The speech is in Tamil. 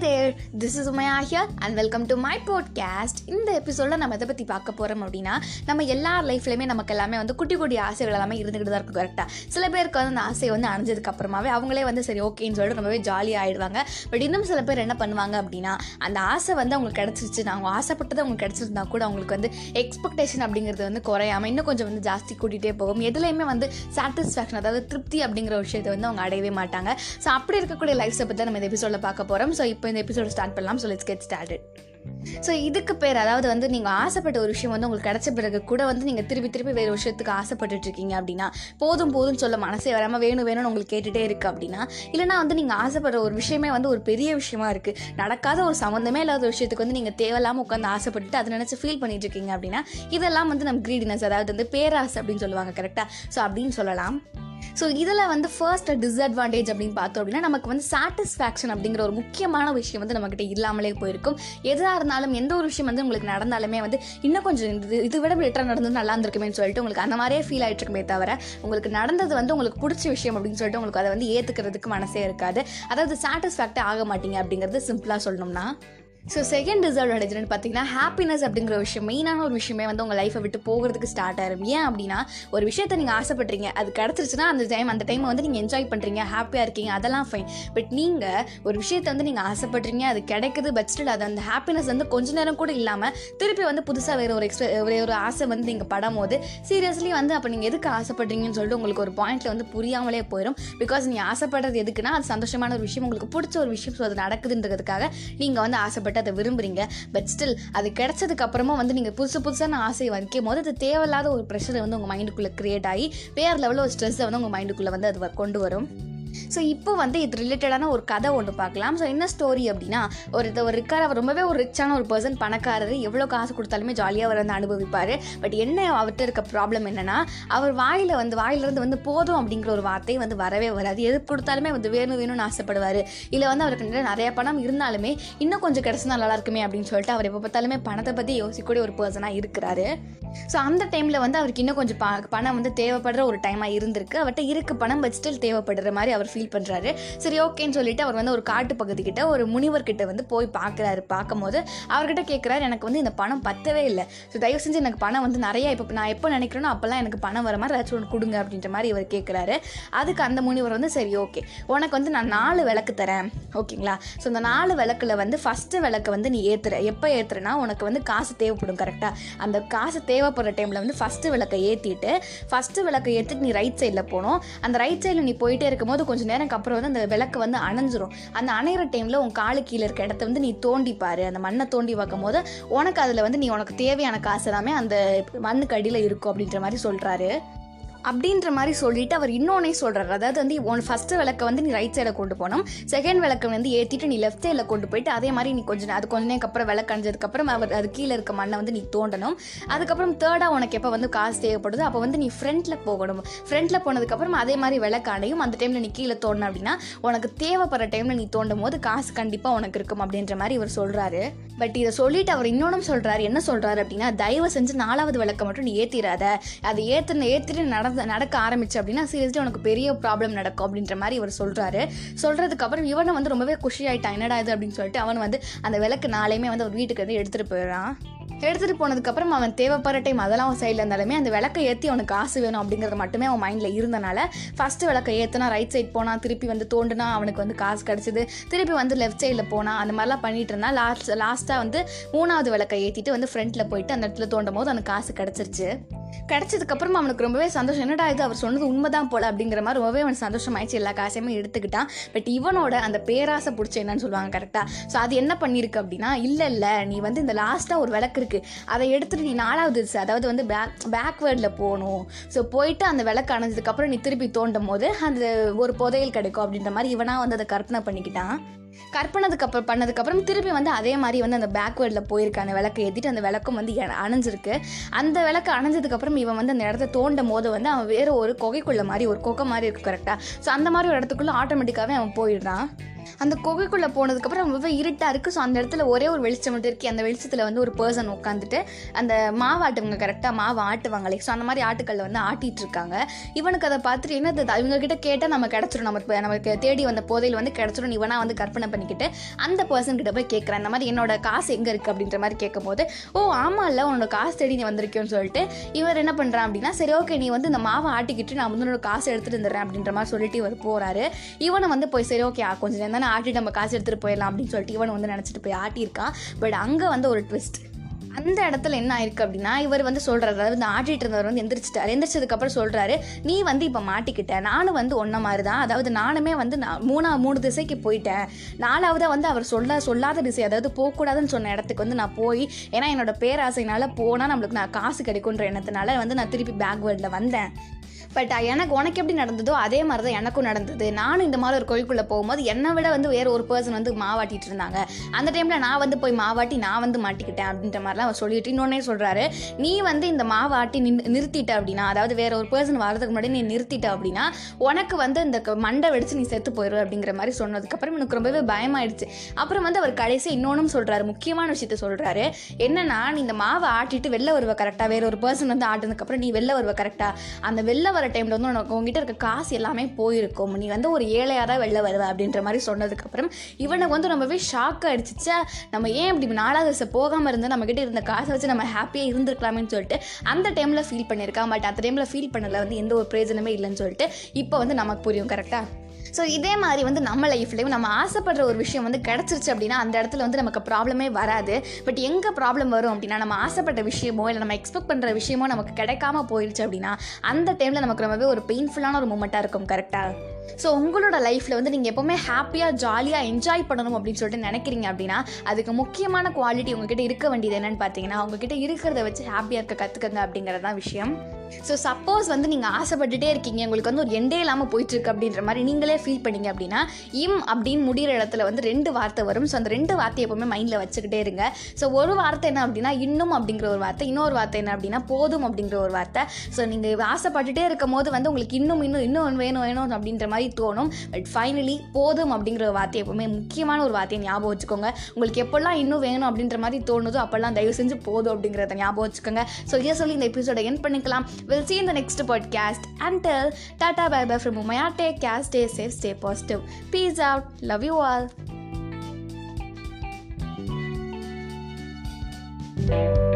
there. This is Umaya here and welcome to my podcast இந்த எபிசோடில் நம்ம எதை பற்றி பார்க்க போகிறோம் அப்படின்னா நம்ம எல்லா லைஃப்லையுமே நமக்கு எல்லாமே வந்து குட்டி குட்டி ஆசைகள் எல்லாமே இருந்துகிட்டு தான் இருக்கும் கரெக்டாக சில பேருக்கு வந்து அந்த ஆசை வந்து அணைஞ்சதுக்கு அப்புறமாவே அவங்களே வந்து சரி ஓகேன்னு சொல்லிட்டு ரொம்பவே ஜாலியாக ஆயிடுவாங்க. பட் இன்னும் சில பேர் என்ன பண்ணுவாங்க அப்படின்னா அந்த ஆசை வந்து அவங்களுக்கு கிடச்சிருச்சு. அவங்க ஆசைப்பட்டது அவங்களுக்கு கிடச்சிருந்தா கூட அவங்களுக்கு வந்து எக்ஸ்பெக்டேஷன் அப்படிங்கிறது வந்து குறையாம இன்னும் கொஞ்சம் வந்து ஜாஸ்தி கூட்டிகிட்டே போகும். எதுலையுமே வந்து சாட்டிஸ்ஃபேக்ஷன் அதாவது திருப்தி அப்படிங்கிற விஷயத்தை வந்து அவங்க அடையவே மாட்டாங்க. ஸோ அப்படி இருக்கக்கூடிய லைஃப்ஸை பற்றி நம்ம இந்த எபிசோடில் பார்க்க போகிறோம் ஸோ இப்போ இந்த எபிசோட் ஸ்டார்ட் பண்ணலாம். So let's get started so இதுக்கு பேர் அதாவது வந்து நீங்கள் ஆசைப்பட்ட ஒரு விஷயம் வந்து உங்களுக்கு கிடைச்ச பிறகு கூட வந்து நீங்கள் திருப்பி திருப்பி வேறு விஷயத்துக்கு ஆசைப்பட்டுட்டு இருக்கீங்க அப்படின்னா போதும் போதும் சொல்ல மனசே வராமல் வேணும் வேணும்னு உங்களுக்கு கேட்டுகிட்டே இருக்குது அப்படின்னா இல்லைனா வந்து நீங்கள் ஆசைப்படுற ஒரு விஷயமே வந்து ஒரு பெரிய விஷயமா இருக்குது நடக்காத ஒரு சம்மந்தமே இல்லாத ஒரு விஷயத்துக்கு வந்து நீங்கள் தேவையில்லாமல் உட்காந்து ஆசைப்பட்டுட்டு அதை நினச்சி ஃபீல் பண்ணிட்டுருக்கீங்க அப்படின்னா இதெல்லாம் வந்து நம்ம க்ரீடினஸ் அதாவது வந்து பேராசை அப்படின்னு சொல்லுவாங்க கரெக்டாக ஸோ அப்படின்னு சொல்லலாம். ஸோ இதில் வந்து ஃபர்ஸ்ட் டிஸ்அட்வான்டேஜ் அப்படின்னு பார்த்தோம் அப்படின்னா நமக்கு வந்து சாட்டிஸ்ஃபேக்ஷன் அப்படிங்கிற ஒரு முக்கியமான விஷயம் வந்து நம்மக்கிட்ட இல்லாமலே போயிருக்கும். எதாக இருந்தாலும் எந்த ஒரு விஷயம் வந்து உங்களுக்கு நடந்தாலுமே வந்து இன்னும் கொஞ்சம் இது இதை விட பெட்டராக நடந்தது நல்லா இருந்திருக்குமே சொல்லிட்டு உங்களுக்கு அந்த மாதிரியே ஃபீல் ஆகிட்டு இருக்குமே தவிர உங்களுக்கு நடந்தது வந்து உங்களுக்கு பிடிச்ச விஷயம் அப்படின்னு சொல்லிட்டு உங்களுக்கு அதை வந்து ஏற்றுக்கிறதுக்கு மனசே இருக்காது. அதாவது சாட்டிஸ்ஃபேக்டே ஆக மாட்டீங்க அப்படிங்கிறது சிம்பிளாக சொல்லணும்னா. ஸோ செகண்ட் டிஸ்அட்வான்டேஜ் பார்த்தீங்கன்னா ஹாப்பினஸ் அப்படிங்கிற விஷயம் மெயினான ஒரு விஷயமே வந்து உங்கள் லைஃப்பை விட்டு போகிறதுக்கு ஸ்டார்ட் ஆகும் ஏன் அப்படின்னா ஒரு விஷயத்தை நீங்கள் ஆசைப்பட்றீங்க அது கிடச்சிருச்சுன்னா அந்த டைம் அந்த டைமை வந்து நீங்கள் என்ஜாய் பண்ணுறீங்க ஹாப்பியாக இருக்கீங்க அதெல்லாம் ஃபைன் பட் நீங்கள் ஒரு விஷயத்தை வந்து நீங்கள் ஆசைப்பட்றீங்க அது கிடைக்குது பட் ஸ்டில் அது அந்த ஹாப்பினஸ் வந்து கொஞ்ச நேரம் கூட இல்லாமல் திருப்பி வந்து புதுசாக வேறு ஒரு எக்ஸ்பெ வேறு ஒரு ஆசை வந்து நீங்கள் படம் போது சீரியஸ்லி வந்து அப்போ நீங்கள் எதுக்கு ஆசைப்படுறீங்கன்னு சொல்லிட்டு உங்களுக்கு ஒரு பாயிண்ட்டில் வந்து புரியாமலே போயிடும் பிகாஸ் நீங்கள் ஆசைப்படுறது எதுக்குன்னா அது சந்தோஷமான ஒரு விஷயம் உங்களுக்கு பிடிச்ச ஒரு விஷயம் ஸோ அது நடக்குதுன்றதுக்காக நீங்கள் வந்து ஆசைப்பட்டு அதை விரும்புகிறீங்க பட் ஸ்டில் அது கிடைச்சதுக்கு அப்புறமா வந்து நீங்கள் புதுசு புதுசான ஆசையை வைக்கும் போது அது தேவையில்லாத ஒரு ப்ரெஷரை வந்து உங்கள் மைண்டுக்குள்ளே க்ரியேட் ஆகி வேறு லெவலில் ஒரு ஸ்ட்ரெஸ்ஸை வந்து உங்கள் மைண்டுக்குள்ளே வந்து அது கொண்டு வரும். ஸோ இப்போ வந்து இது ரிலேட்டடான ஒரு கதை ஒன்று பார்க்கலாம். ஸோ என்ன ஸ்டோரி அப்படின்னா ஒரு ஒரு இருக்கார் அவர் ரொம்பவே ஒரு ரிச்சான ஒரு பர்சன் பணக்காரர் எவ்வளோ காசு கொடுத்தாலுமே ஜாலியாக அவர் வந்து அனுபவிப்பார். பட் என்ன அவர்கிட்ட இருக்க ப்ராப்ளம் என்னென்னா அவர் வாயில் வந்து வாயிலிருந்து வந்து போதும் அப்படிங்கிற ஒரு வார்த்தை வந்து வரவே வராது. எது கொடுத்தாலுமே வந்து வேணும் வேணும்னு ஆசைப்படுவார். இல்லை வந்து அவருக்கு நிறைய பணம் இருந்தாலுமே இன்னும் கொஞ்சம் கிடச்சினா நல்லா இருக்குமே அப்படின்னு சொல்லிட்டு அவர் எப்போ பார்த்தாலுமே பணத்தை பற்றி யோசிக்கக்கூடிய ஒரு பர்சனாக இருக்கிறாரு. ஸோ அந்த டைமில் வந்து அவருக்கு இன்னும் கொஞ்சம் பணம் வந்து தேவைப்படுற ஒரு டைமாக இருந்திருக்கு. அவர்கிட்ட இருக்கு பணம் பட் ஸ்டில் தேவைப்படுற மாதிரி அவர் ஃபீல் ஃபீல் பண்ணுறாரு சரி ஓகேன்னு சொல்லிட்டு அவர் வந்து ஒரு காட்டு பகுதிக்கிட்ட ஒரு முனிவர்கிட்ட வந்து போய் பார்க்குறாரு பார்க்கும்போது அவர்கிட்ட கேட்குறாரு எனக்கு வந்து இந்த பணம் பத்தவே இல்லை. ஸோ தயவு செஞ்சு எனக்கு பணம் வந்து நிறைய இப்போ நான் எப்போ நினைக்கிறேனோ அப்போல்லாம் எனக்கு பணம் வர மாதிரி ஏதாச்சும் ஒன்று கொடுங்க அப்படின்ற மாதிரி இவர் கேட்குறாரு அதுக்கு அந்த முனிவர் வந்து சரி ஓகே. உனக்கு வந்து நான் நாலு விளக்கு தரேன். ஓகேங்களா? ஸோ இந்த நாலு விளக்கில் வந்து ஃபஸ்ட்டு விளக்கு வந்து நீ ஏற்றுற எப்போ ஏற்றுறனா உனக்கு வந்து காசு தேவைப்படும் கரெக்டாக அந்த காசு தேவைப்படுற டைமில் வந்து ஃபஸ்ட்டு விளக்கை ஏற்றிட்டு ஃபஸ்ட்டு விளக்கை ஏற்றிட்டு நீ ரைட் சைடில் போகணும். அந்த ரைட் சைடில் நீ போயிட்டே இருக்கும்போது கொஞ்சம் நேரம் அப்புறம் வந்து அந்த விளக்கு வந்து அணைஞ்சிரும். அந்த அணையிற டைமில் உன் காலு கீழே இருக்க இடத்த வந்து நீ தோண்டிப்பார் அந்த மண்ணை தோண்டி பார்க்கும் போது உனக்கு அதில் வந்து நீ உனக்கு தேவையான காசு எல்லாமே அந்த மண்ணுக்கு அடியில் இருக்கும் அப்படின்ற மாதிரி சொல்கிறாரு அப்படின்ற மாதிரி சொல்லிட்டு அவர் இன்னொன்னே சொல்கிறார் அதாவது வந்து ஒன் ஃபஸ்ட்டு விளக்கை வந்து நீ ரைட் சைடில் கொண்டு போனோம் செகண்ட் விளக்கை வந்து ஏற்றிட்டு நீ லெஃப்ட் சைடில் கொண்டு போயிட்டு அதே மாதிரி நீ கொஞ்சம் அது கொஞ்ச நேரம் அப்புறம் விளக்கு அணிஞ்சதுக்கப்புறம் அவர் அது கீழே இருக்க மண்ணை வந்து நீ தோண்டணும். அதுக்கப்புறம் தேர்டாக உனக்கு எப்போ வந்து காசு தேவைப்படுதோ அப்போ வந்து நீ ஃப்ரண்ட்டில் போகணும். ஃப்ரண்ட்டில் போனதுக்கப்புறம் அதே மாதிரி விளக்கு அணையும். அந்த டைமில் நீ கீழே தோணும் அப்படின்னா உனக்கு தேவைப்படுற டைமில் நீ தோண்டும் போது காசு கண்டிப்பாக உனக்கு இருக்கும் அப்படின்ற மாதிரி இவர் சொல்கிறாரு பட் இதை சொல்லிட்டு அவர் இன்னொன்றும் சொல்கிறாரு என்ன சொல்கிறார் அப்படின்னா தயவு செஞ்சு நாலாவது விளக்கம் மட்டும் நீ ஏற்றிடாத அதை ஏற்றுன ஏற்றிட்டு நடந்த நடக்க ஆரம்பிச்சு அப்படின்னா சீரியஸ்லி உனக்கு பெரிய ப்ராப்ளம் நடக்கும். அப்படின்ற மாதிரி இவர் சொல்கிறாரு சொல்கிறதுக்கப்புறம் இவனை வந்து ரொம்பவே குஷி ஆகிட்டான் என்னடா இது? அப்படின்னு சொல்லிட்டு அவன் வந்து அந்த விளக்கு நாளையுமே வந்து அவர் வீட்டுக்கு வந்து எடுத்துகிட்டு போயிடுறான். எடுத்துகிட்டு போனதுக்கப்புறம் அவன் தேவைப்படுற டைம் அதெல்லாம் அவன் சைடில் இருந்தாலுமே அந்த விளக்கை ஏற்றி அவனுக்கு காசு வேணும் அப்படிங்கிறது மட்டுமே அவன் மைண்டில் இருந்தனால ஃபஸ்ட்டு விளக்கை ஏற்றினா ரைட் சைட் போனால் திருப்பி வந்து தோண்டுனா அவனுக்கு வந்து காசு கிடச்சிது. திருப்பி வந்து லெஃப்ட் சைடில் போனால் அந்த மாதிரிலாம் பண்ணிட்டு இருந்தா லாஸ்ட் லாஸ்ட்டாக வந்து மூணாவது விளக்கை ஏற்றிட்டு வந்து ஃப்ரண்ட்டில் போயிட்டு அந்த இடத்துல தோண்டும் போது அவனுக்கு காசு கிடச்சிருச்சு. கிடச்சதுக்கப்புறம் அவனுக்கு ரொம்பவே சந்தோஷம். என்னடா இது அவர் சொன்னது உண்மைதான் போல அப்படிங்கிற மாதிரி ரொம்பவே அவன் சந்தோஷமாயிடுச்சு. எல்லா காசையுமே எடுத்துக்கிட்டான். பட் இவனோட அந்த பேராசை பிடிச்ச என்னன்னு சொல்லுவாங்க கரெக்டாக ஸோ அது என்ன பண்ணியிருக்கு அப்படின்னா இல்லை இல்லை நீ வந்து இந்த லாஸ்ட்டாக ஒரு விளக்கு இருக்குது அதை எடுத்துகிட்டு நீ நாலாவது அதாவது வந்து பேக் பேக்வேர்டில் போகணும். ஸோ போயிட்டு அந்த விளக்கு அணைஞ்சதுக்கப்புறம் நீ திருப்பி தோண்டும் போது அந்த ஒரு புதையல் கிடைக்கும் அப்படின்ற மாதிரி இவனாக வந்து அதை கற்பனை பண்ணிக்கிட்டான். கற்பனதுக்கு அப்புறம் பண்ணதுக்கப்புறம் திருப்பி வந்து அதே மாதிரி வந்து அந்த பேக்வேர்டில் போயிருக்கு அந்த விளக்கை ஏற்றிட்டு அந்த விளக்கம் வந்து அணைஞ்சிருக்கு. அந்த விளக்கு அணைஞ்சதுக்கப்புறம் இவன் வந்து அந்த இடத்த தோண்டும் போது வந்து அவன் வேறு ஒரு கொகைக்குள்ள மாதிரி ஒரு கொக்கை மாதிரி இருக்கும் கரெக்டாக ஸோ அந்த மாதிரி ஒரு இடத்துக்குள்ளே ஆட்டோமேட்டிக்காகவே அவன் போயிடுறான். அந்த குகைக்குள்ளே போனதுக்கப்புறம் ரொம்ப இருட்டாக இருக்குது ஸோ அந்த இடத்துல ஒரே ஒரு வெளிச்சம் மட்டும் இருக்குது அந்த வெளிச்சத்தில் வந்து ஒரு பர்சன் உட்காந்துட்டு அந்த மாவு ஆட்டுவங்க கரெக்டாக மாவு ஆட்டுவாங்களே ஸோ அந்த மாதிரி ஆட்டுக்கல்ல வந்து ஆட்டிகிட்டு இருக்காங்க. இவனுக்கு அதை பார்த்துட்டு என்னது இவங்க கிட்ட கேட்டால் நம்ம கிடச்சிரும். நம்ம நமக்கு தேடி வந்த போதையில் வந்து கிடச்சிரும். இவனா வந்து கற்பனை பண்ணிக்கிட்டு அந்த பர்சன் கிட்ட போய் கேட்குறேன் இந்த மாதிரி என்னோட காசு எங்கே இருக்குது அப்படின்ற மாதிரி கேட்கும்போது ஓ ஆமாம் இல்லை உன்னோட காசு தேடி நீ வந்திருக்கேன்னு சொல்லிட்டு இவர் என்ன பண்ணுறான் அப்படின்னா சரி ஓகே நீ வந்து இந்த மாவை ஆட்டிக்கிட்டு நான் வந்து உன்னோட காசு எடுத்துகிட்டு வந்துடுறேன் அப்படின்ற மாதிரி சொல்லிட்டு இவர் போகிறாரு இவனை வந்து போய் சரி ஓகே கொஞ்சம் நேரம் தானே ஆட்டி நம்ம காசு எடுத்துகிட்டு போயிடலாம் அப்படின்னு சொல்லிட்டு இவன் வந்து நினச்சிட்டு போய் ஆட்டியிருக்கான் பட் அங்கே வந்து ஒரு ட்விஸ்ட் அந்த இடத்துல என்ன ஆயிருக்கு அப்படின்னா இவர் வந்து சொல்றாரு. அதாவது இந்த ஆட்டிட்டு இருந்தவர் வந்து எந்திரிச்சிட்டார். எந்திரிச்சதுக்கப்புறம் சொல்கிறாரு நீ வந்து இப்போ மாட்டிக்கிட்ட. நானும் வந்து ஒன்ன மாதிரி தான் அதாவது நானுமே வந்து நான் மூணா மூணு திசைக்கு போயிட்டேன். நாலாவதாக வந்து அவர் சொல்ல சொல்லாத திசை அதாவது போகக்கூடாதுன்னு சொன்ன இடத்துக்கு வந்து நான் போய் ஏன்னா என்னோட பேராசைனால போனால் நம்மளுக்கு நான் காசு கிடைக்குன்ற எண்ணத்தினால வந்து நான் திருப்பி பேக்வேர்டில் வந்தேன். பட் uh, எனக்கு உனக்கு எப்படி நடந்ததோ அதே மாதிரி தான் எனக்கும் நடந்தது. நானும் இந்த மாதிரி ஒரு கோயிலுக்குள்ளே போகும்போது என்னை விட வந்து வேறு ஒரு பர்சன் வந்து மாவாட்டிட்டு இருந்தாங்க. அந்த டைமில் நான் வந்து போய் மாவாட்டி நான் வந்து மாட்டிக்கிட்டேன் அப்படின்ற மாதிரிலாம் அவர் சொல்லிட்டு இன்னொன்னே சொல்கிறாரு நீ வந்து இந்த மாவாட்டி நின் நிறுத்திட்ட அப்படின்னா அதாவது வேற ஒரு பர்சன் வர்றதுக்கு முன்னாடி நீ நிறுத்திட்ட அப்படின்னா உனக்கு வந்து இந்த க- மண்டை வெடிச்சு நீ செத்து போயிடுவ அப்படிங்கிற மாதிரி சொன்னதுக்கப்புறம் எனக்கு ரொம்பவே பயமாயிடுச்சு. அப்புறம் வந்து அவர் கடைசி இன்னொன்றும் சொல்கிறாரு முக்கியமான விஷயத்த சொல்கிறாரு என்னன்னா நீ இந்த மாவை ஆட்டிட்டு வெளில வருவ கரெக்டாக வேற ஒரு பர்சன் வந்து ஆட்டினதுக்கப்புறம் நீ வெளில வருவ கரெக்டாக அந்த வெளில வர டைமில் வந்து உனக்கு உங்ககிட்ட இருக்க காசு எல்லாமே போயிருக்கும். நீ வந்து ஒரு ஏழையாக தான் வெளில வருவ அப்படின்ற மாதிரி சொன்னதுக்கப்புறம் இவனுக்கு வந்து ரொம்பவே ஷாக் ஆயிடுச்சுச்சா நம்ம ஏன் இப்படி நாலாவது வருஷம் போகாமல் இருந்து நம்மக்கிட்ட இருந்த காசை வச்சு நம்ம ஹாப்பியாக இருந்திருக்கலாமேன்னு சொல்லிட்டு அந்த டைமில் ஃபீல் பண்ணியிருக்கான் பட் அந்த டைமில் ஃபீல் பண்ணதில் வந்து எந்த ஒரு பிரயோஜனமே இல்லைன்னு சொல்லிட்டு இப்போ வந்து நமக்கு புரியும் கரெக்டாக ஸோ இதே மாதிரி வந்து நம்ம லைஃப்லேயும் நம்ம ஆசைப்படுற ஒரு விஷயம் வந்து கிடச்சிருச்சு அப்படின்னா அந்த இடத்துல வந்து நமக்கு ப்ராப்ளமே வராது. பட் எங்கே ப்ராப்ளம் வரும் அப்படின்னா நம்ம ஆசைப்பட்ட விஷயமோ இல்லை நம்ம எக்ஸ்பெக்ட் பண்ணுற விஷயமோ நமக்கு கிடைக்காம போயிடுச்சு அப்படின்னா அந்த டைமில் நமக்கு ரொம்பவே ஒரு பெயின்ஃபுல்லான ஒரு மூமெண்ட்டாக இருக்கும் கரெக்டாக ஸோ உங்களோட லைஃப்பில் வந்து நீங்கள் எப்போவுமே ஹாப்பியாக ஜாலியாக என்ஜாய் பண்ணணும் அப்படின்னு சொல்லிட்டு நினைக்கிறீங்க அப்படின்னா அதுக்கு முக்கியமான குவாலிட்டி உங்ககிட்ட இருக்க வேண்டியது என்னென்னு பார்த்தீங்கன்னா உங்ககிட்ட இருக்கிறத வச்சு ஹாப்பியாக இருக்க கற்றுக்கங்க அப்படிங்கிறது தான் விஷயம். ஸோ சப்போஸ் வந்து நீங்கள் ஆசைப்பட்டுட்டே இருக்கீங்க உங்களுக்கு வந்து ஒரு எண்டே இல்லாமல் போயிட்டுருக்கு அப்படின்ற மாதிரி நீங்களே ஃபீல் பண்ணீங்க அப்படின்னா இம் அப்படின்னு முடிகிற இடத்துல வந்து ரெண்டு வார்த்தை வரும். ஸோ அந்த ரெண்டு வார்த்தையை எப்போவுமே மைண்டில் வச்சுக்கிட்டே இருங்க. ஸோ ஒரு வார்த்தை என்ன அப்படின்னா இன்னும் அப்படிங்கிற ஒரு வார்த்தை இன்னொரு வார்த்தை என்ன அப்படின்னா போதும் அப்படிங்கிற ஒரு வார்த்தை. ஸோ நீங்கள் ஆசைப்பட்டுட்டே இருக்கும் போது வந்து உங்களுக்கு இன்னும் இன்னும் இன்னும் ஒன்று வேணும் வேணும் அப்படின்ற மாதிரி தோணும். பட் ஃபைனலி போதும் அப்படிங்கிற ஒரு வார்த்தை எப்போவுமே முக்கியமான ஒரு வார்த்தையை ஞாபகம் வச்சுக்கோங்க. உங்களுக்கு எப்போல்லாம் இன்னும் வேணும் அப்படின்ற மாதிரி தோணுதோ அப்போல்லாம் தயவு செஞ்சு போதும் அப்படிங்கிறத ஞாபகம் வச்சுக்கோங்க. ஸோ இதை சொல்லி இந்த எபிசோட என் பண்ணிக்கலாம். வில் சீ இந்த next podcast and tell tata bye bye from Umaya bye from Umaya safe stay positive peace out love you all thank you